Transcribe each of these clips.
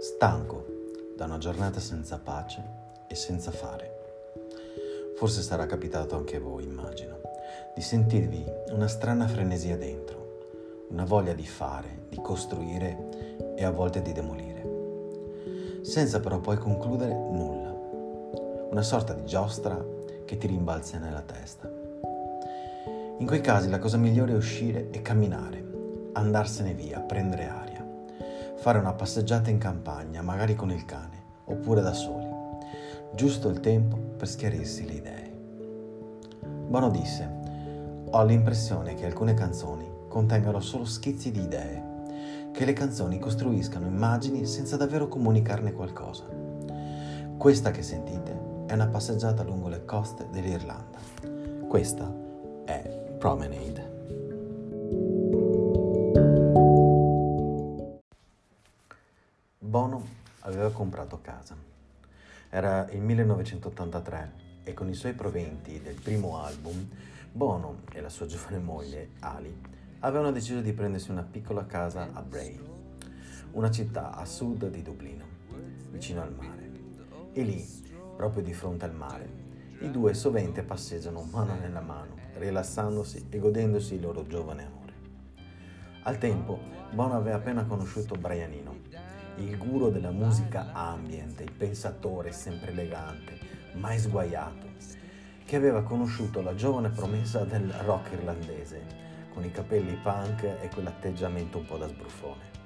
stanco da una giornata senza pace e senza fare. Forse sarà capitato anche a voi, immagino, di sentirvi una strana frenesia dentro, una voglia di fare, di costruire e a volte di demolire, senza però poi concludere nulla, una sorta di giostra che ti rimbalza nella testa. In quei casi la cosa migliore è uscire e camminare, andarsene via, prendere aria fare una passeggiata in campagna, magari con il cane, oppure da soli. Giusto il tempo per schiarirsi le idee. Bono disse, ho l'impressione che alcune canzoni contengano solo schizzi di idee, che le canzoni costruiscano immagini senza davvero comunicarne qualcosa. Questa che sentite è una passeggiata lungo le coste dell'Irlanda. Questa è Promenade. Bono aveva comprato casa. Era il 1983 e con i suoi proventi del primo album, Bono e la sua giovane moglie, Ali, avevano deciso di prendersi una piccola casa a Bray, una città a sud di Dublino, vicino al mare. E lì, proprio di fronte al mare, i due sovente passeggiano mano nella mano, rilassandosi e godendosi il loro giovane amore. Al tempo, Bono aveva appena conosciuto Brianino, il guru della musica ambient, il pensatore sempre elegante, mai sguaiato, che aveva conosciuto la giovane promessa del rock irlandese, con i capelli punk e quell'atteggiamento un po' da sbruffone.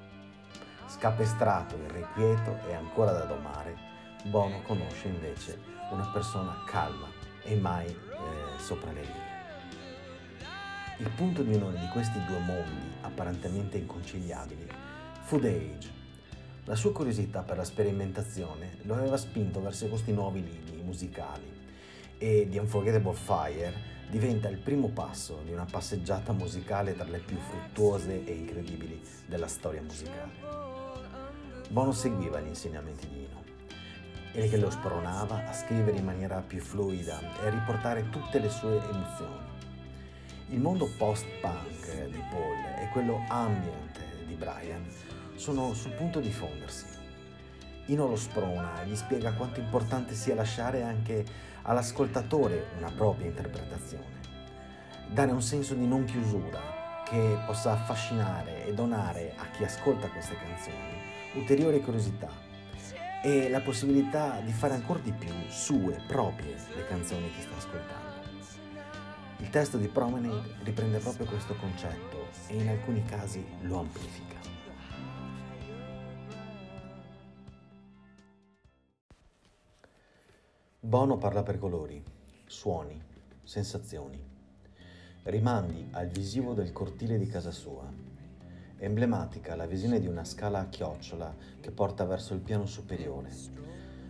Scapestrato, irrequieto e ancora da domare, Bono conosce invece una persona calma e mai eh, sopra le linee. Il punto di unione di questi due mondi apparentemente inconciliabili fu The Age, la sua curiosità per la sperimentazione lo aveva spinto verso questi nuovi lini musicali e The Unforgettable Fire diventa il primo passo di una passeggiata musicale tra le più fruttuose e incredibili della storia musicale. Bono seguiva gli insegnamenti di Ino e che lo spronava a scrivere in maniera più fluida e a riportare tutte le sue emozioni. Il mondo post-punk di Paul e quello ambient di Brian sono sul punto di fondersi. Ino lo sprona e gli spiega quanto importante sia lasciare anche all'ascoltatore una propria interpretazione, dare un senso di non chiusura che possa affascinare e donare a chi ascolta queste canzoni ulteriore curiosità e la possibilità di fare ancora di più sue, proprie, le canzoni che sta ascoltando. Il testo di Promenade riprende proprio questo concetto e in alcuni casi lo amplifica. Bono parla per colori, suoni, sensazioni. Rimandi al visivo del cortile di casa sua. Emblematica la visione di una scala a chiocciola che porta verso il piano superiore.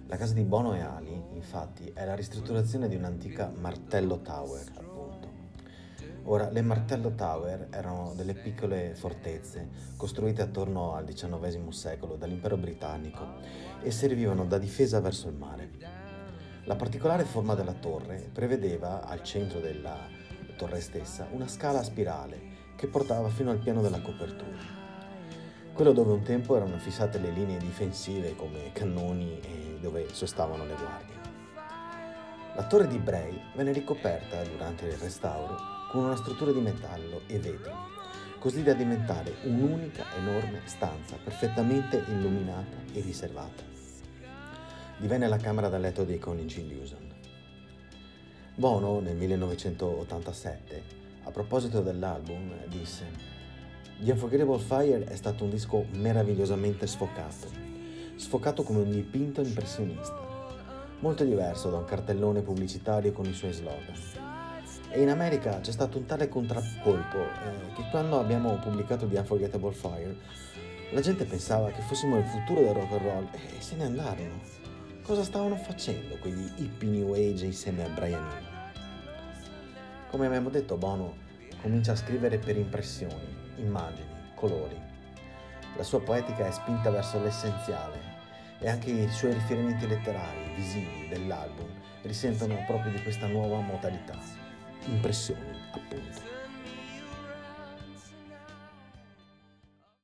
La casa di Bono e Ali, infatti, è la ristrutturazione di un'antica Martello Tower, appunto. Ora, le Martello Tower erano delle piccole fortezze costruite attorno al XIX secolo dall'impero britannico e servivano da difesa verso il mare. La particolare forma della torre prevedeva al centro della torre stessa una scala a spirale che portava fino al piano della copertura. Quello dove un tempo erano fissate le linee difensive come cannoni e dove sostavano le guardie. La torre di Bray venne ricoperta durante il restauro con una struttura di metallo e vetro, così da diventare un'unica enorme stanza perfettamente illuminata e riservata divenne la camera da letto dei coniugi Newson. Bono nel 1987, a proposito dell'album, disse The Unforgettable Fire è stato un disco meravigliosamente sfocato, sfocato come un dipinto impressionista, molto diverso da un cartellone pubblicitario con i suoi slogan. E in America c'è stato un tale contraccolpo eh, che quando abbiamo pubblicato The Unforgettable Fire, la gente pensava che fossimo il futuro del rock and roll e se ne andarono. Cosa stavano facendo quegli hippie new age insieme a Brian Eno? Come abbiamo detto, Bono comincia a scrivere per impressioni, immagini, colori. La sua poetica è spinta verso l'essenziale e anche i suoi riferimenti letterari, visivi dell'album risentono proprio di questa nuova modalità. Impressioni, appunto.